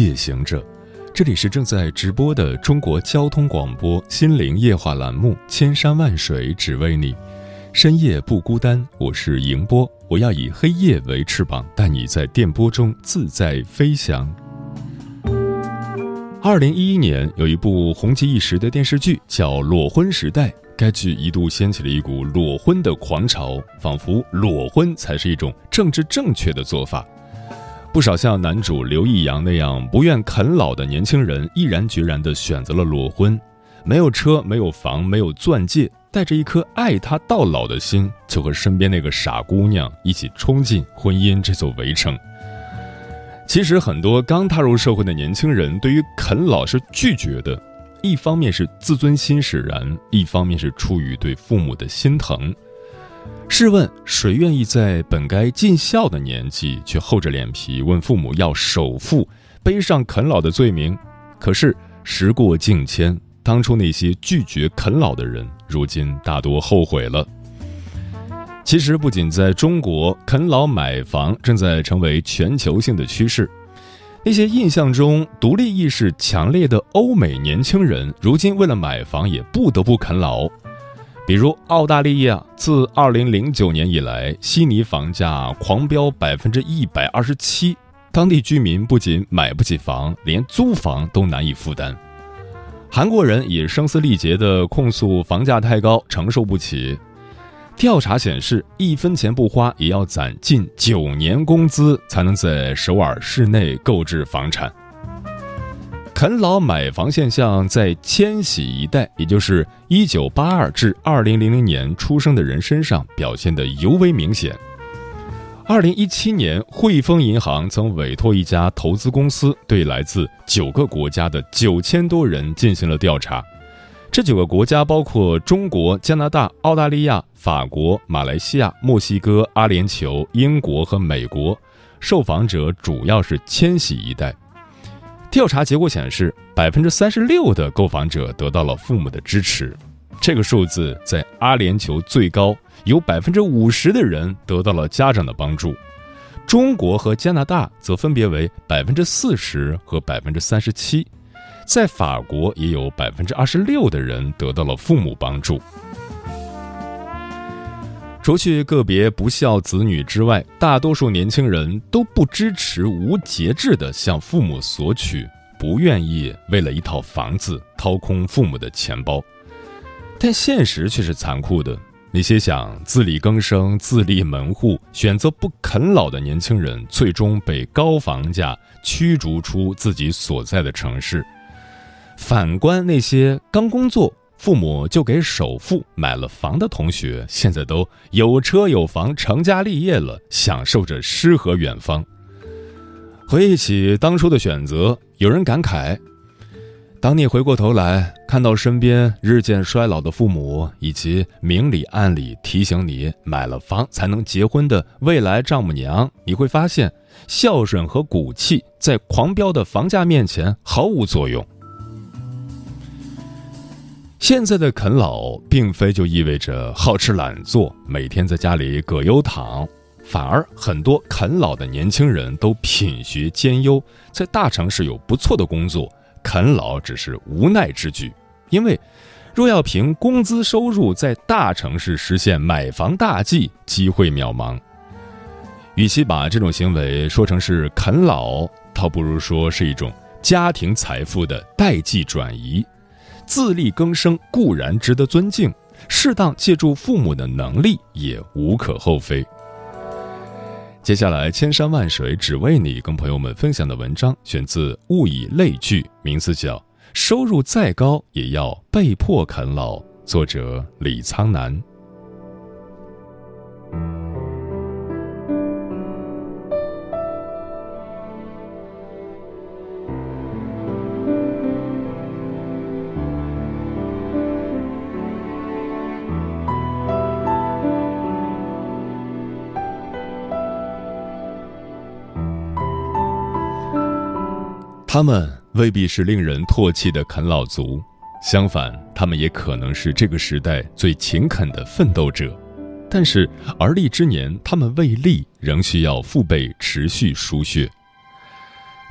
夜行者，这里是正在直播的中国交通广播心灵夜话栏目《千山万水只为你》，深夜不孤单，我是迎波，我要以黑夜为翅膀，带你在电波中自在飞翔。二零一一年有一部红极一时的电视剧叫《裸婚时代》，该剧一度掀起了一股裸婚的狂潮，仿佛裸婚才是一种政治正确的做法。不少像男主刘易阳那样不愿啃老的年轻人，毅然决然地选择了裸婚。没有车，没有房，没有钻戒，带着一颗爱他到老的心，就和身边那个傻姑娘一起冲进婚姻这座围城。其实，很多刚踏入社会的年轻人对于啃老是拒绝的，一方面是自尊心使然，一方面是出于对父母的心疼。试问谁愿意在本该尽孝的年纪，却厚着脸皮问父母要首付，背上啃老的罪名？可是时过境迁，当初那些拒绝啃老的人，如今大多后悔了。其实，不仅在中国，啃老买房正在成为全球性的趋势。那些印象中独立意识强烈的欧美年轻人，如今为了买房也不得不啃老。比如澳大利亚，自二零零九年以来，悉尼房价狂飙百分之一百二十七，当地居民不仅买不起房，连租房都难以负担。韩国人也声嘶力竭地控诉房价太高，承受不起。调查显示，一分钱不花也要攒近九年工资，才能在首尔市内购置房产。啃老买房现象在千禧一代，也就是一九八二至二零零零年出生的人身上表现得尤为明显。二零一七年，汇丰银行曾委托一家投资公司对来自九个国家的九千多人进行了调查。这九个国家包括中国、加拿大、澳大利亚、法国、马来西亚、墨西哥、阿联酋、英国和美国。受访者主要是千禧一代。调查结果显示，百分之三十六的购房者得到了父母的支持，这个数字在阿联酋最高，有百分之五十的人得到了家长的帮助。中国和加拿大则分别为百分之四十和百分之三十七，在法国也有百分之二十六的人得到了父母帮助。除去个别不孝子女之外，大多数年轻人都不支持无节制地向父母索取，不愿意为了一套房子掏空父母的钱包。但现实却是残酷的，那些想自力更生、自立门户、选择不啃老的年轻人，最终被高房价驱逐出自己所在的城市。反观那些刚工作，父母就给首付买了房的同学，现在都有车有房，成家立业了，享受着诗和远方。回忆起当初的选择，有人感慨：当你回过头来看到身边日渐衰老的父母，以及明里暗里提醒你买了房才能结婚的未来丈母娘，你会发现，孝顺和骨气在狂飙的房价面前毫无作用。现在的啃老，并非就意味着好吃懒做，每天在家里葛优躺，反而很多啃老的年轻人都品学兼优，在大城市有不错的工作。啃老只是无奈之举，因为若要凭工资收入在大城市实现买房大计，机会渺茫。与其把这种行为说成是啃老，倒不如说是一种家庭财富的代际转移。自力更生固然值得尊敬，适当借助父母的能力也无可厚非。接下来，千山万水只为你，跟朋友们分享的文章选自《物以类聚》，名字叫《收入再高也要被迫啃老》，作者李苍南。他们未必是令人唾弃的啃老族，相反，他们也可能是这个时代最勤恳的奋斗者。但是而立之年，他们未立仍需要父辈持续输血。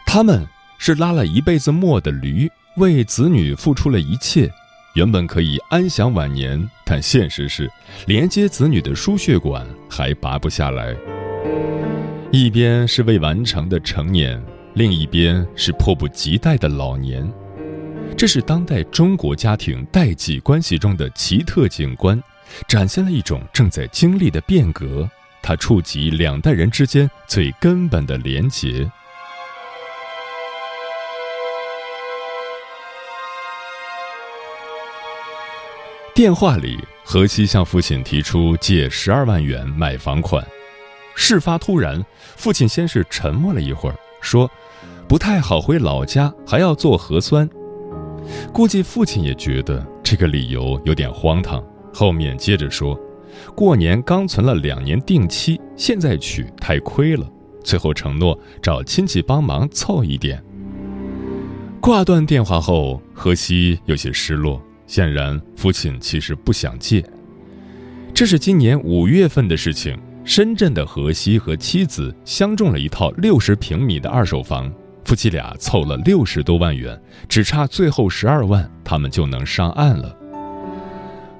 他们是拉了一辈子磨的驴，为子女付出了一切，原本可以安享晚年，但现实是连接子女的输血管还拔不下来。一边是未完成的成年。另一边是迫不及待的老年，这是当代中国家庭代际关系中的奇特景观，展现了一种正在经历的变革。它触及两代人之间最根本的连结。电话里，何西向父亲提出借十二万元买房款。事发突然，父亲先是沉默了一会儿，说。不太好回老家，还要做核酸。估计父亲也觉得这个理由有点荒唐。后面接着说，过年刚存了两年定期，现在取太亏了。最后承诺找亲戚帮忙凑一点。挂断电话后，何西有些失落，显然父亲其实不想借。这是今年五月份的事情，深圳的何西和妻子相中了一套六十平米的二手房。夫妻俩凑了六十多万元，只差最后十二万，他们就能上岸了。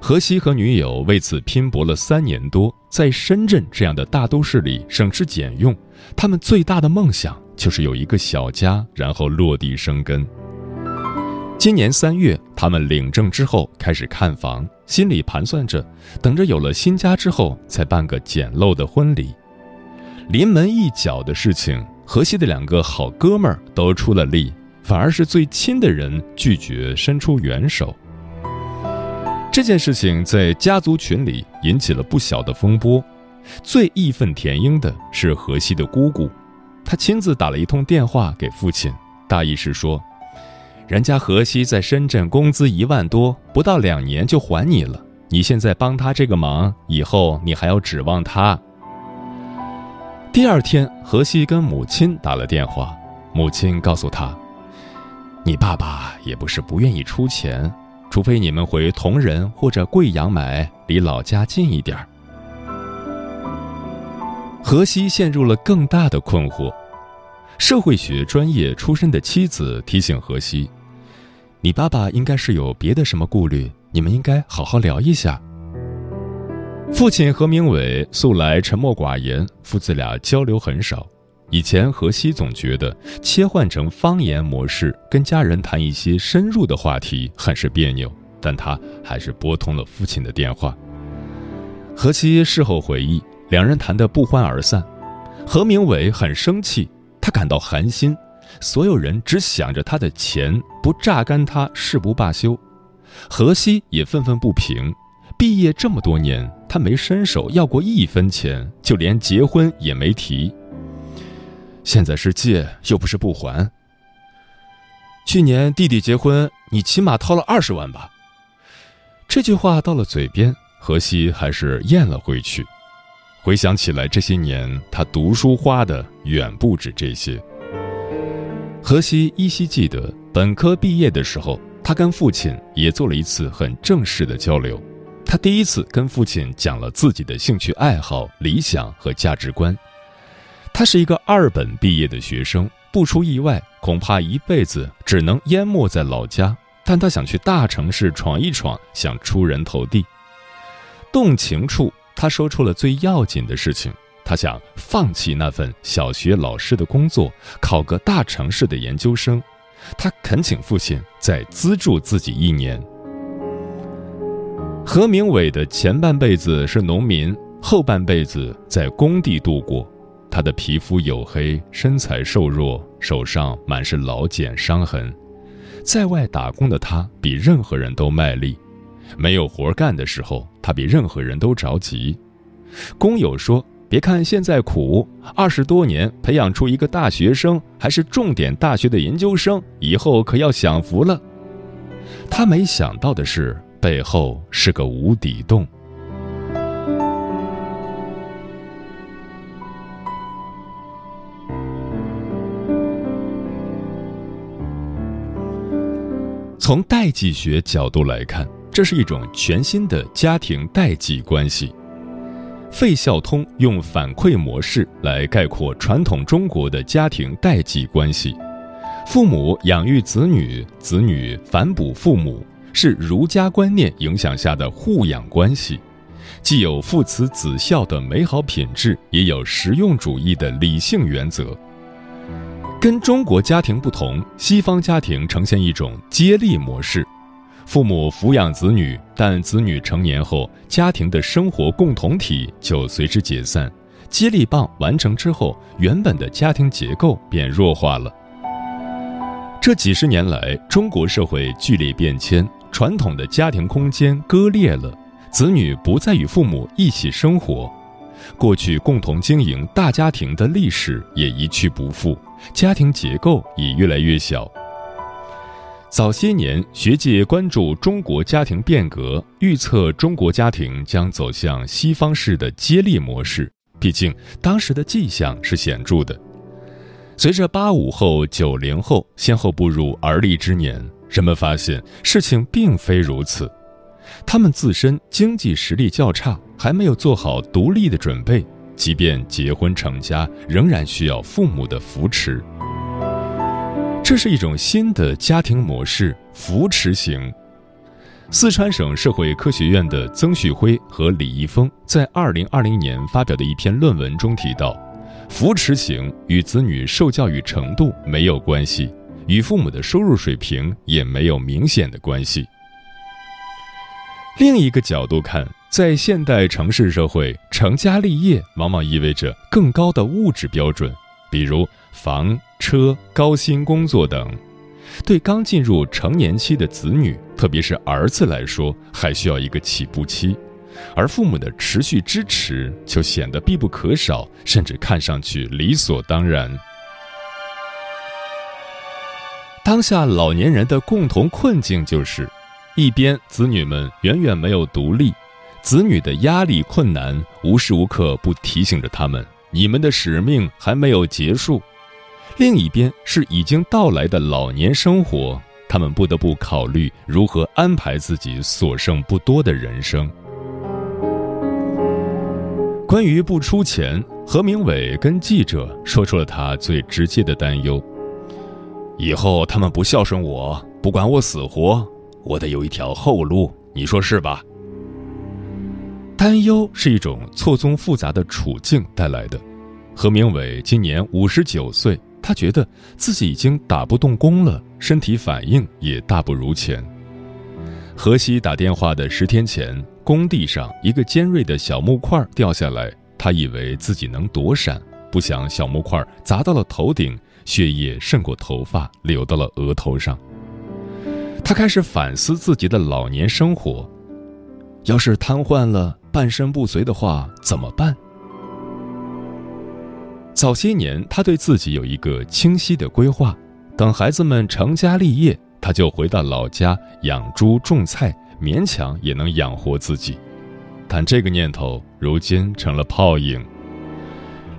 河西和女友为此拼搏了三年多，在深圳这样的大都市里省吃俭用。他们最大的梦想就是有一个小家，然后落地生根。今年三月，他们领证之后开始看房，心里盘算着，等着有了新家之后再办个简陋的婚礼。临门一脚的事情。河西的两个好哥们儿都出了力，反而是最亲的人拒绝伸出援手。这件事情在家族群里引起了不小的风波。最义愤填膺的是河西的姑姑，她亲自打了一通电话给父亲，大意是说：“人家河西在深圳工资一万多，不到两年就还你了。你现在帮他这个忙，以后你还要指望他。”第二天，何西跟母亲打了电话，母亲告诉他：“你爸爸也不是不愿意出钱，除非你们回铜仁或者贵阳买，离老家近一点。”何西陷入了更大的困惑。社会学专业出身的妻子提醒何西：“你爸爸应该是有别的什么顾虑，你们应该好好聊一下。”父亲何明伟素来沉默寡言，父子俩交流很少。以前何西总觉得切换成方言模式跟家人谈一些深入的话题很是别扭，但他还是拨通了父亲的电话。何西事后回忆，两人谈得不欢而散。何明伟很生气，他感到寒心，所有人只想着他的钱，不榨干他誓不罢休。何西也愤愤不平。毕业这么多年，他没伸手要过一分钱，就连结婚也没提。现在是借，又不是不还。去年弟弟结婚，你起码掏了二十万吧？这句话到了嘴边，何西还是咽了回去。回想起来，这些年他读书花的远不止这些。何西依稀记得，本科毕业的时候，他跟父亲也做了一次很正式的交流。他第一次跟父亲讲了自己的兴趣爱好、理想和价值观。他是一个二本毕业的学生，不出意外，恐怕一辈子只能淹没在老家。但他想去大城市闯一闯，想出人头地。动情处，他说出了最要紧的事情：他想放弃那份小学老师的工作，考个大城市的研究生。他恳请父亲再资助自己一年。何明伟的前半辈子是农民，后半辈子在工地度过。他的皮肤黝黑，身材瘦弱，手上满是老茧伤痕。在外打工的他比任何人都卖力，没有活干的时候，他比任何人都着急。工友说：“别看现在苦，二十多年培养出一个大学生，还是重点大学的研究生，以后可要享福了。”他没想到的是。背后是个无底洞。从代际学角度来看，这是一种全新的家庭代际关系。费孝通用反馈模式来概括传统中国的家庭代际关系：父母养育子女，子女反哺父母，是儒家观念影响下的互养关系，既有父慈子孝的美好品质，也有实用主义的理性原则。跟中国家庭不同，西方家庭呈现一种接力模式。父母抚养子女，但子女成年后，家庭的生活共同体就随之解散。接力棒完成之后，原本的家庭结构便弱化了。这几十年来，中国社会剧烈变迁，传统的家庭空间割裂了，子女不再与父母一起生活，过去共同经营大家庭的历史也一去不复，家庭结构也越来越小。早些年，学界关注中国家庭变革，预测中国家庭将走向西方式的接力模式。毕竟，当时的迹象是显著的。随着八五后、九零后先后步入而立之年，人们发现事情并非如此。他们自身经济实力较差，还没有做好独立的准备，即便结婚成家，仍然需要父母的扶持。这是一种新的家庭模式——扶持型。四川省社会科学院的曾旭辉和李易峰在二零二零年发表的一篇论文中提到，扶持型与子女受教育程度没有关系，与父母的收入水平也没有明显的关系。另一个角度看，在现代城市社会，成家立业往往意味着更高的物质标准，比如房。车、高薪工作等，对刚进入成年期的子女，特别是儿子来说，还需要一个起步期，而父母的持续支持就显得必不可少，甚至看上去理所当然。当下老年人的共同困境就是，一边子女们远远没有独立，子女的压力、困难无时无刻不提醒着他们：你们的使命还没有结束。另一边是已经到来的老年生活，他们不得不考虑如何安排自己所剩不多的人生。关于不出钱，何明伟跟记者说出了他最直接的担忧：以后他们不孝顺我，不管我死活，我得有一条后路，你说是吧？担忧是一种错综复杂的处境带来的。何明伟今年五十九岁。他觉得自己已经打不动工了，身体反应也大不如前。河西打电话的十天前，工地上一个尖锐的小木块掉下来，他以为自己能躲闪，不想小木块砸到了头顶，血液渗过头发，流到了额头上。他开始反思自己的老年生活，要是瘫痪了、半身不遂的话，怎么办？早些年，他对自己有一个清晰的规划：等孩子们成家立业，他就回到老家养猪种菜，勉强也能养活自己。但这个念头如今成了泡影。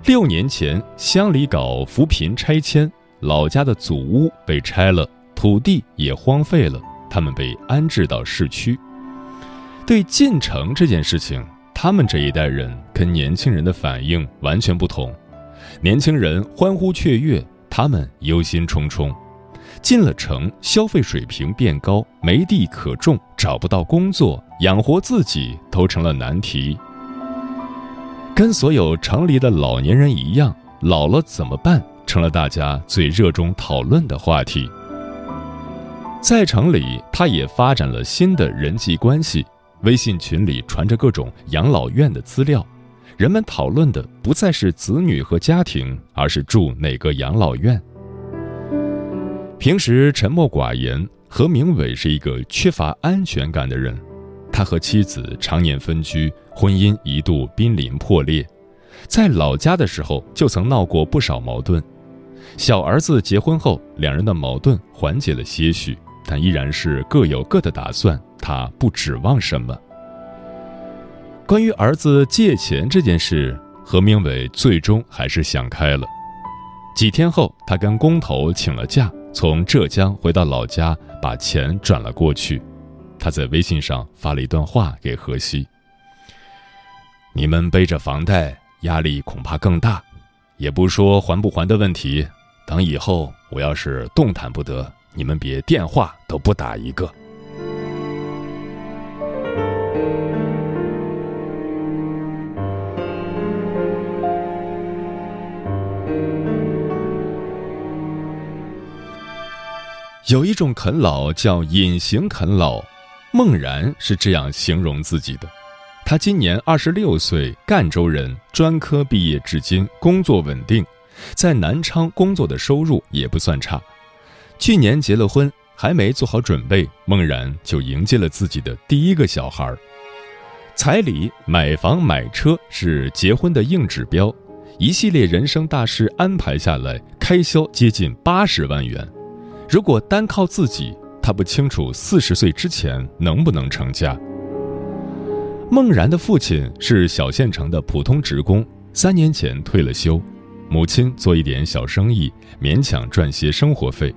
六年前，乡里搞扶贫拆迁，老家的祖屋被拆了，土地也荒废了，他们被安置到市区。对进城这件事情，他们这一代人跟年轻人的反应完全不同。年轻人欢呼雀跃，他们忧心忡忡。进了城，消费水平变高，没地可种，找不到工作，养活自己都成了难题。跟所有城里的老年人一样，老了怎么办，成了大家最热衷讨论的话题。在城里，他也发展了新的人际关系，微信群里传着各种养老院的资料。人们讨论的不再是子女和家庭，而是住哪个养老院。平时沉默寡言，何明伟是一个缺乏安全感的人。他和妻子常年分居，婚姻一度濒临破裂。在老家的时候，就曾闹过不少矛盾。小儿子结婚后，两人的矛盾缓解了些许，但依然是各有各的打算。他不指望什么。关于儿子借钱这件事，何明伟最终还是想开了。几天后，他跟工头请了假，从浙江回到老家，把钱转了过去。他在微信上发了一段话给荷西：“你们背着房贷，压力恐怕更大。也不说还不还的问题，等以后我要是动弹不得，你们别电话都不打一个。”有一种啃老叫隐形啃老，孟然是这样形容自己的。他今年二十六岁，赣州人，专科毕业至今，工作稳定，在南昌工作的收入也不算差。去年结了婚，还没做好准备，孟然就迎接了自己的第一个小孩。彩礼、买房、买车是结婚的硬指标，一系列人生大事安排下来，开销接近八十万元。如果单靠自己，他不清楚四十岁之前能不能成家。孟然的父亲是小县城的普通职工，三年前退了休，母亲做一点小生意，勉强赚些生活费。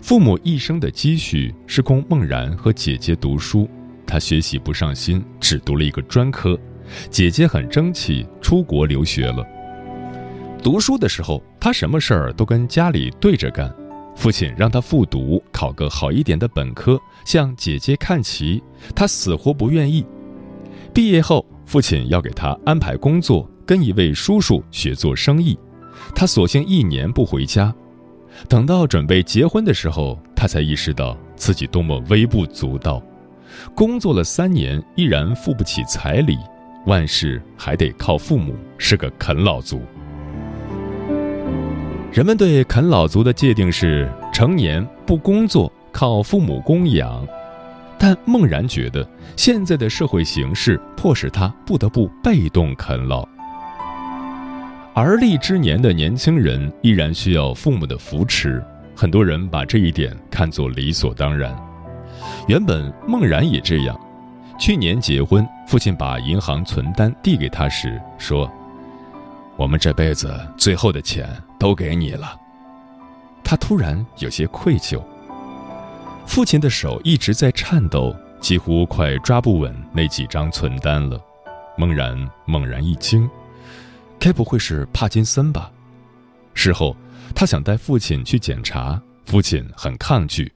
父母一生的积蓄是供孟然和姐姐读书，他学习不上心，只读了一个专科。姐姐很争气，出国留学了。读书的时候，他什么事儿都跟家里对着干。父亲让他复读，考个好一点的本科，向姐姐看齐。他死活不愿意。毕业后，父亲要给他安排工作，跟一位叔叔学做生意。他索性一年不回家。等到准备结婚的时候，他才意识到自己多么微不足道。工作了三年，依然付不起彩礼，万事还得靠父母，是个啃老族。人们对啃老族的界定是成年不工作，靠父母供养。但孟然觉得，现在的社会形势迫使他不得不被动啃老。而立之年的年轻人依然需要父母的扶持，很多人把这一点看作理所当然。原本孟然也这样。去年结婚，父亲把银行存单递给他时说。我们这辈子最后的钱都给你了，他突然有些愧疚。父亲的手一直在颤抖，几乎快抓不稳那几张存单了。猛然猛然一惊，该不会是帕金森吧？事后，他想带父亲去检查，父亲很抗拒。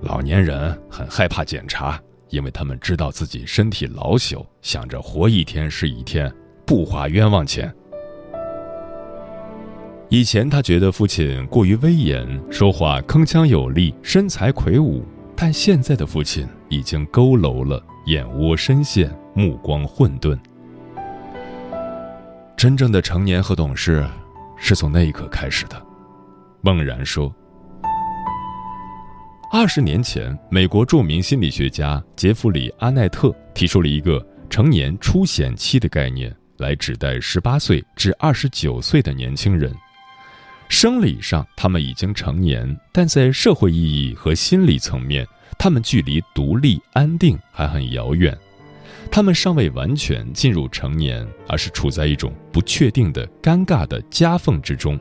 老年人很害怕检查，因为他们知道自己身体老朽，想着活一天是一天，不花冤枉钱。以前他觉得父亲过于威严，说话铿锵有力，身材魁梧，但现在的父亲已经佝偻了，眼窝深陷，目光混沌。真正的成年和懂事，是从那一刻开始的。孟然说：“二十年前，美国著名心理学家杰弗里·阿奈特提出了一个成年初显期的概念，来指代十八岁至二十九岁的年轻人。”生理上，他们已经成年，但在社会意义和心理层面，他们距离独立安定还很遥远。他们尚未完全进入成年，而是处在一种不确定的、尴尬的夹缝之中。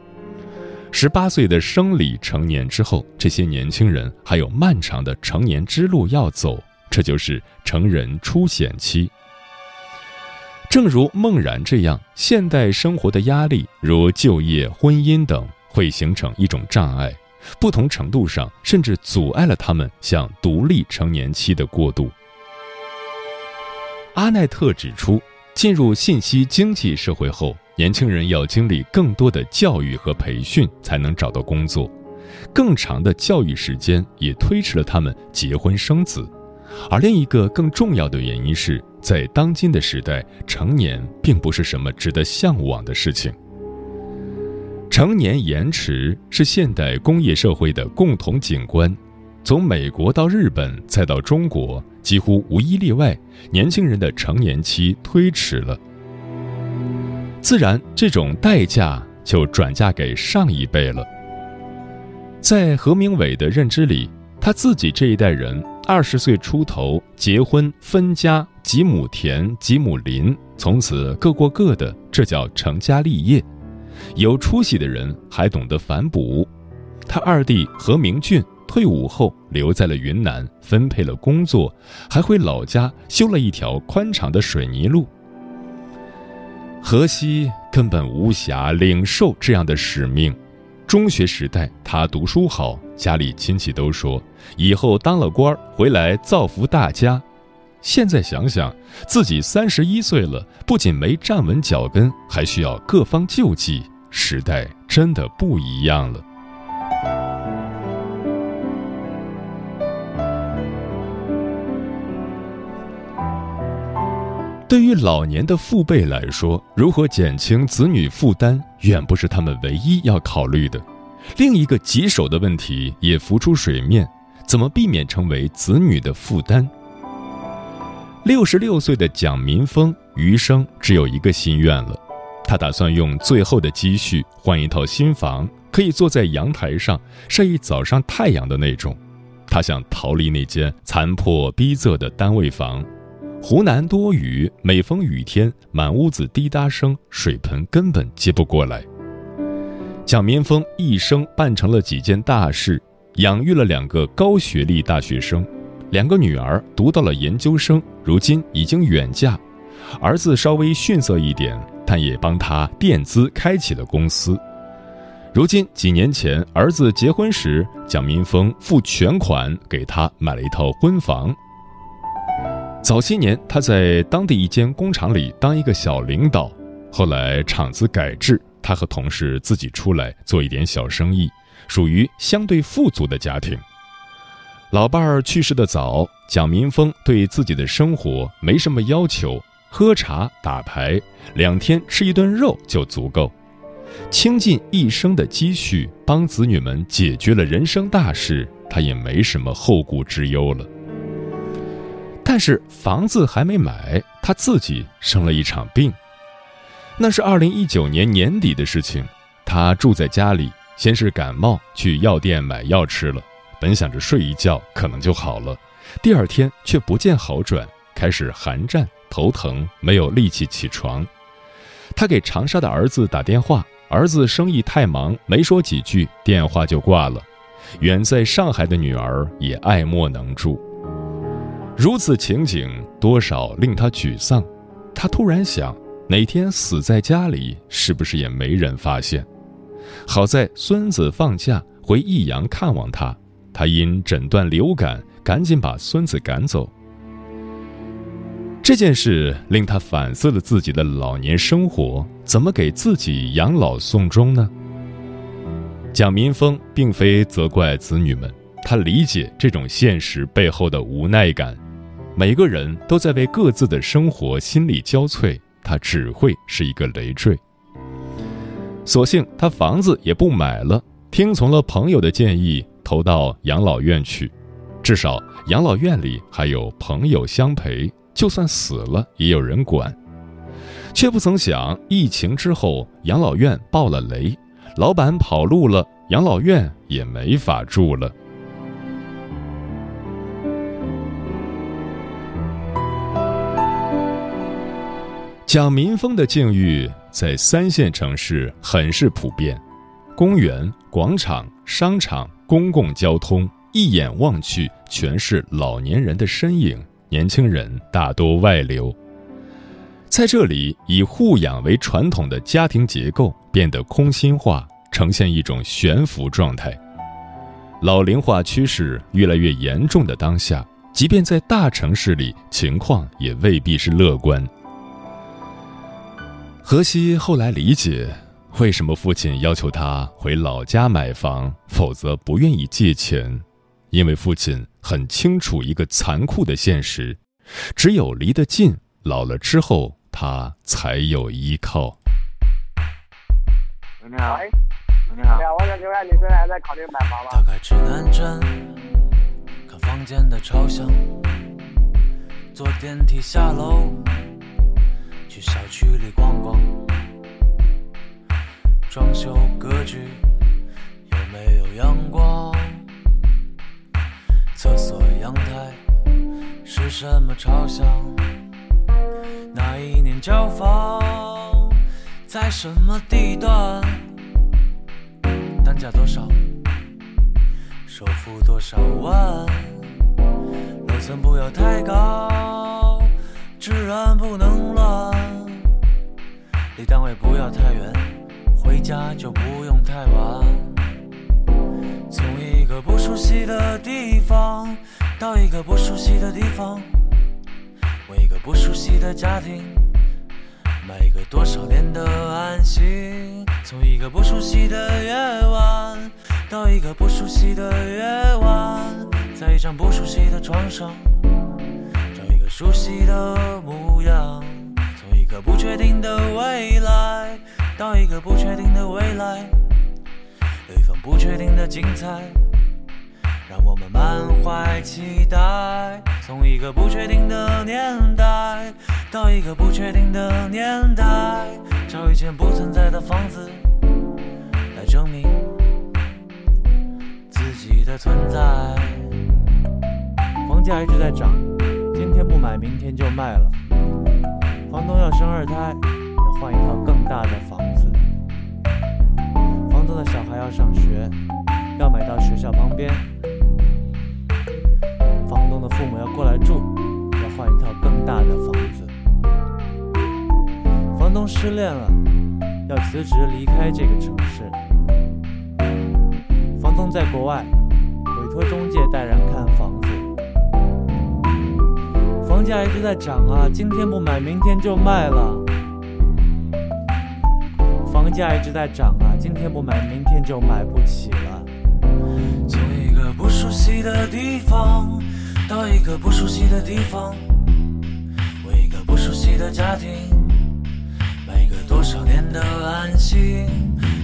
十八岁的生理成年之后，这些年轻人还有漫长的成年之路要走，这就是成人初显期。正如孟然这样，现代生活的压力，如就业、婚姻等，会形成一种障碍，不同程度上甚至阻碍了他们向独立成年期的过渡。阿奈特指出，进入信息经济社会后，年轻人要经历更多的教育和培训，才能找到工作，更长的教育时间也推迟了他们结婚生子。而另一个更重要的原因是，在当今的时代，成年并不是什么值得向往的事情。成年延迟是现代工业社会的共同景观，从美国到日本再到中国，几乎无一例外，年轻人的成年期推迟了。自然，这种代价就转嫁给上一辈了。在何明伟的认知里，他自己这一代人。二十岁出头结婚分家几亩田几亩林，从此各过各的，这叫成家立业。有出息的人还懂得反哺，他二弟何明俊退伍后留在了云南，分配了工作，还回老家修了一条宽敞的水泥路。何西根本无暇领受这样的使命。中学时代，他读书好，家里亲戚都说以后当了官回来造福大家。现在想想，自己三十一岁了，不仅没站稳脚跟，还需要各方救济，时代真的不一样了。对于老年的父辈来说，如何减轻子女负担，远不是他们唯一要考虑的。另一个棘手的问题也浮出水面：怎么避免成为子女的负担？六十六岁的蒋民峰余生只有一个心愿了，他打算用最后的积蓄换一套新房，可以坐在阳台上晒一早上太阳的那种。他想逃离那间残破逼仄的单位房。湖南多雨，每逢雨天，满屋子滴答声，水盆根本接不过来。蒋民峰一生办成了几件大事，养育了两个高学历大学生。两个女儿读到了研究生，如今已经远嫁。儿子稍微逊色一点，但也帮他垫资开启了公司。如今几年前儿子结婚时，蒋民峰付全款给他买了一套婚房。早些年他在当地一间工厂里当一个小领导，后来厂子改制，他和同事自己出来做一点小生意，属于相对富足的家庭。老伴儿去世的早，蒋民峰对自己的生活没什么要求，喝茶打牌，两天吃一顿肉就足够，倾尽一生的积蓄帮子女们解决了人生大事，他也没什么后顾之忧了。但是房子还没买，他自己生了一场病，那是二零一九年年底的事情，他住在家里，先是感冒，去药店买药吃了。本想着睡一觉可能就好了，第二天却不见好转，开始寒战、头疼，没有力气起床。他给长沙的儿子打电话，儿子生意太忙，没说几句，电话就挂了。远在上海的女儿也爱莫能助。如此情景多少令他沮丧。他突然想，哪天死在家里，是不是也没人发现？好在孙子放假回益阳看望他。他因诊断流感，赶紧把孙子赶走。这件事令他反思了自己的老年生活，怎么给自己养老送终呢？蒋民峰并非责怪子女们，他理解这种现实背后的无奈感。每个人都在为各自的生活心力交瘁，他只会是一个累赘。索性他房子也不买了，听从了朋友的建议。投到养老院去，至少养老院里还有朋友相陪，就算死了也有人管。却不曾想，疫情之后养老院爆了雷，老板跑路了，养老院也没法住了。蒋民峰的境遇在三线城市很是普遍，公园、广场、商场。公共交通一眼望去全是老年人的身影，年轻人大多外流。在这里，以护养为传统的家庭结构变得空心化，呈现一种悬浮状态。老龄化趋势越来越严重的当下，即便在大城市里，情况也未必是乐观。荷西后来理解。为什么父亲要求他回老家买房，否则不愿意借钱？因为父亲很清楚一个残酷的现实：只有离得近，老了之后他才有依靠。你好，你好，我想请问你现在还在考虑买房吗？打开指南针，看房间的朝向，坐电梯下楼，去小区里逛逛。装修格局有没有阳光？厕所阳台是什么朝向？哪一年交房？在什么地段？单价多少？首付多少万？楼层不要太高，治安不能乱。离单位不要太远，回家就不用太晚。从一个不熟悉的地方到一个不熟悉的地方，为一个不熟悉的家庭买一个多少年的安心。从一个不熟悉的夜晚到一个不熟悉的夜晚，在一张不熟悉的床上找一个熟悉的模样。从一个不确定的未来，到一个不确定的未来，有一份不确定的精彩，让我们满怀期待。从一个不确定的年代，到一个不确定的年代，找一间不存在的房子，来证明自己的存在。房价一直在涨，今天不买，明天就卖了。房东要生二胎，要换一套更大的房子。房东的小孩要上学，要买到学校旁边。房东的父母要过来住，要换一套更大的房子。房东失恋了，要辞职离开这个城市。房东在国外，委托中介带人看房子。房价一直在涨啊，今天不买，明天就卖了。价一直在涨啊，今天不买，明天就买不起了。从一个不熟悉的地方到一个不熟悉的地方，为一个不熟悉的家庭买一个多少年的安心。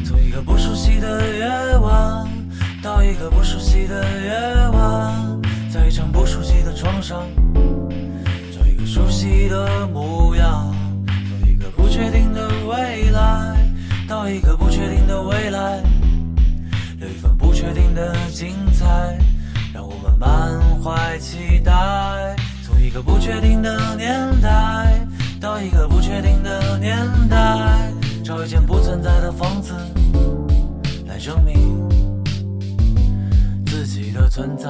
从一个不熟悉的夜晚到一个不熟悉的夜晚，在一张不熟悉的床上找一个。熟悉的模样，从一个不确定的未来到一个不确定的未来，留一份不确定的精彩，让我们满怀期待。从一个不确定的年代到一个不确定的年代，找一间不存在的房子来证明自己的存在。